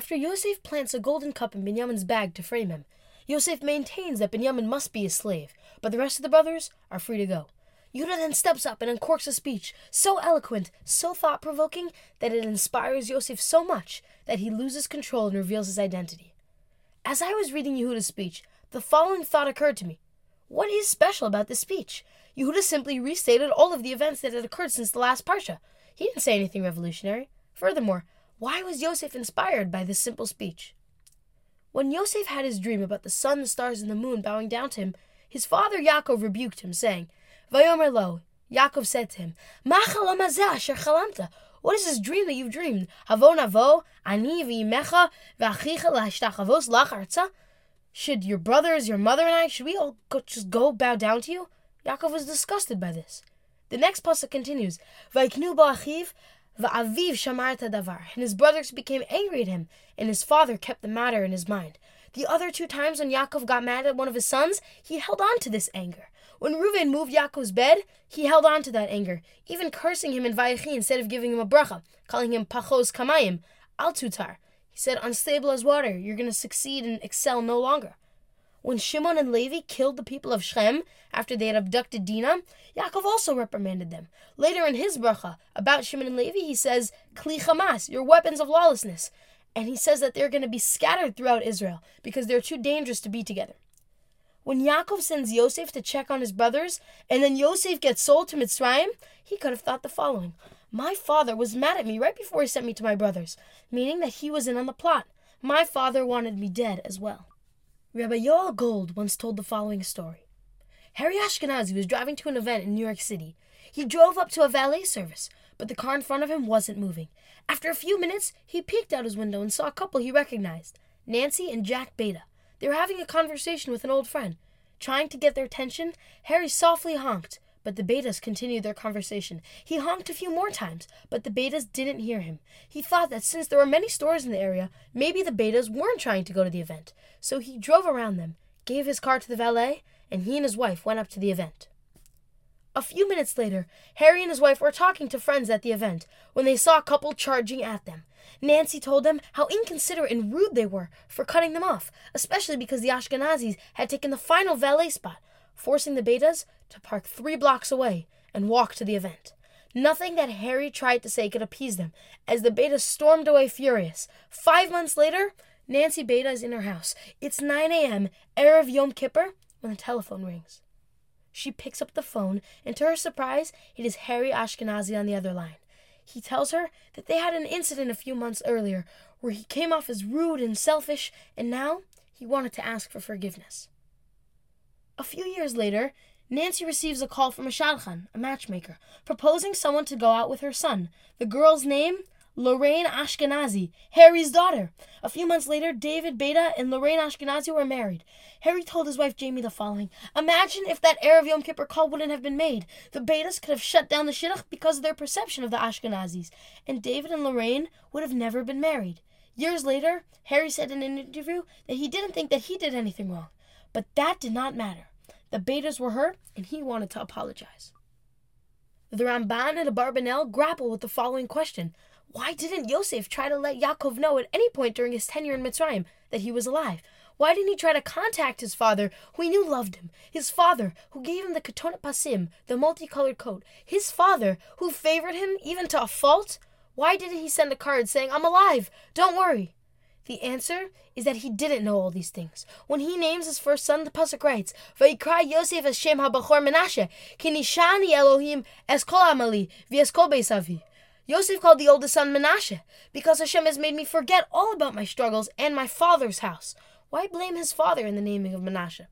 After Yosef plants a golden cup in Binyamin's bag to frame him, Yosef maintains that Binyamin must be his slave, but the rest of the brothers are free to go. Yehuda then steps up and uncorks a speech so eloquent, so thought provoking, that it inspires Yosef so much that he loses control and reveals his identity. As I was reading Yehuda's speech, the following thought occurred to me What is special about this speech? Yehuda simply restated all of the events that had occurred since the last Parsha. He didn't say anything revolutionary. Furthermore, why was Yosef inspired by this simple speech? When Yosef had his dream about the sun, the stars, and the moon bowing down to him, his father Yaakov rebuked him, saying, Vayomer lo, Yaakov said to him, Ma asher chalamta? What is this dream that you've dreamed? Havo navo, ani v'imecha, v'achicha l'ashtachavos la'charza? Should your brothers, your mother, and I, should we all go, just go bow down to you? Yaakov was disgusted by this. The next pasuk continues, Vaiknu ba'achiv, va'aviv shamar davar. And his brothers became angry at him, and his father kept the matter in his mind. The other two times when Yaakov got mad at one of his sons, he held on to this anger. When Reuven moved Yaakov's bed, he held on to that anger, even cursing him in Vayechi instead of giving him a bracha, calling him pachos kamayim, altutar. He said, unstable as water, you're going to succeed and excel no longer. When Shimon and Levi killed the people of Shechem after they had abducted Dinah, Yaakov also reprimanded them. Later in his bracha about Shimon and Levi, he says, Kli Hamas, your weapons of lawlessness. And he says that they're going to be scattered throughout Israel because they're too dangerous to be together. When Yaakov sends Yosef to check on his brothers, and then Yosef gets sold to Mitzrayim, he could have thought the following My father was mad at me right before he sent me to my brothers, meaning that he was in on the plot. My father wanted me dead as well. Rabbi Yoel Gold once told the following story. Harry Ashkenazi was driving to an event in New York City. He drove up to a valet service, but the car in front of him wasn't moving. After a few minutes, he peeked out his window and saw a couple he recognized Nancy and Jack Beta. They were having a conversation with an old friend. Trying to get their attention, Harry softly honked, but the betas continued their conversation. He honked a few more times, but the betas didn't hear him. He thought that since there were many stores in the area, maybe the betas weren't trying to go to the event. So he drove around them, gave his car to the valet, and he and his wife went up to the event. A few minutes later, Harry and his wife were talking to friends at the event when they saw a couple charging at them. Nancy told them how inconsiderate and rude they were for cutting them off, especially because the Ashkenazis had taken the final valet spot, forcing the Betas to park three blocks away and walk to the event. Nothing that Harry tried to say could appease them, as the Betas stormed away furious. Five months later, Nancy Beta is in her house. It's 9 a.m., Erev Yom Kippur, when the telephone rings. She picks up the phone, and to her surprise, it is Harry Ashkenazi on the other line. He tells her that they had an incident a few months earlier where he came off as rude and selfish, and now he wanted to ask for forgiveness. A few years later, Nancy receives a call from a shadchan, a matchmaker, proposing someone to go out with her son. The girl's name? Lorraine Ashkenazi, Harry's daughter. A few months later, David Beta and Lorraine Ashkenazi were married. Harry told his wife Jamie the following Imagine if that Erev Yom Kippur call wouldn't have been made. The Betas could have shut down the Shidduch because of their perception of the Ashkenazis, and David and Lorraine would have never been married. Years later, Harry said in an interview that he didn't think that he did anything wrong. But that did not matter. The Betas were hurt, and he wanted to apologize. The Ramban and Abarbanel grapple with the following question why didn't Yosef try to let Yaakov know at any point during his tenure in Mitzrayim that he was alive? Why didn't he try to contact his father, who he knew loved him? His father, who gave him the Ketonet Pasim, the multicolored coat? His father, who favored him even to a fault? Why didn't he send a card saying, I'm alive, don't worry? The answer is that he didn't know all these things. When he names his first son, the pasuk writes, "Vayikra Yosef Hashem habachor Menashe, kinishani Elohim eskol amali v'eskol beisavi." Yosef called the oldest son Menashe, because Hashem has made me forget all about my struggles and my father's house. Why blame his father in the naming of Menashe?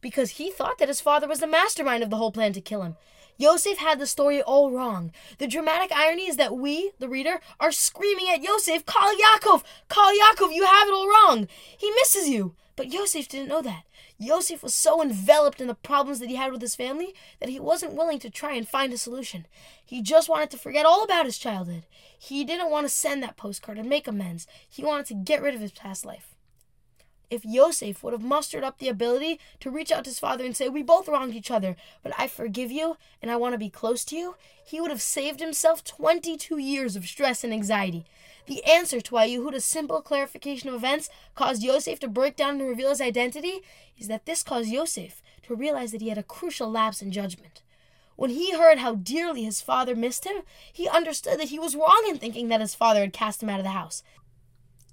Because he thought that his father was the mastermind of the whole plan to kill him. Yosef had the story all wrong. The dramatic irony is that we, the reader, are screaming at Yosef, Call Yaakov! Call Yaakov! You have it all wrong! He misses you! But Yosef didn't know that. Yosef was so enveloped in the problems that he had with his family that he wasn't willing to try and find a solution. He just wanted to forget all about his childhood. He didn't want to send that postcard and make amends. He wanted to get rid of his past life. If Yosef would have mustered up the ability to reach out to his father and say, We both wronged each other, but I forgive you and I want to be close to you, he would have saved himself 22 years of stress and anxiety. The answer to why Yehuda's simple clarification of events caused Yosef to break down and reveal his identity is that this caused Yosef to realize that he had a crucial lapse in judgment. When he heard how dearly his father missed him, he understood that he was wrong in thinking that his father had cast him out of the house.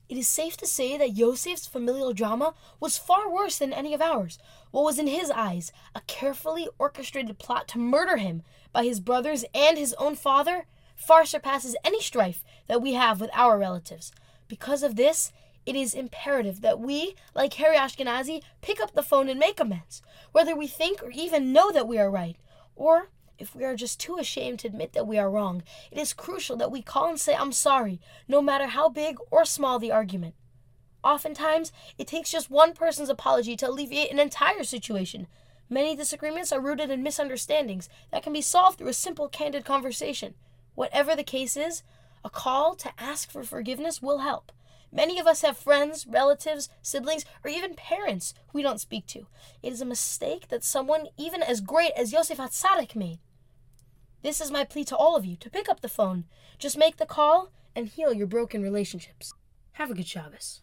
It is safe to say that Yosef's familial drama was far worse than any of ours. What was in his eyes a carefully orchestrated plot to murder him by his brothers and his own father far surpasses any strife that we have with our relatives. Because of this, it is imperative that we, like Harry Ashkenazi, pick up the phone and make amends, whether we think or even know that we are right, or if we are just too ashamed to admit that we are wrong, it is crucial that we call and say, I'm sorry, no matter how big or small the argument. Oftentimes, it takes just one person's apology to alleviate an entire situation. Many disagreements are rooted in misunderstandings that can be solved through a simple, candid conversation. Whatever the case is, a call to ask for forgiveness will help. Many of us have friends, relatives, siblings, or even parents we don't speak to. It is a mistake that someone even as great as Yosef Hatzadik made. This is my plea to all of you to pick up the phone. Just make the call and heal your broken relationships. Have a good Shabbos.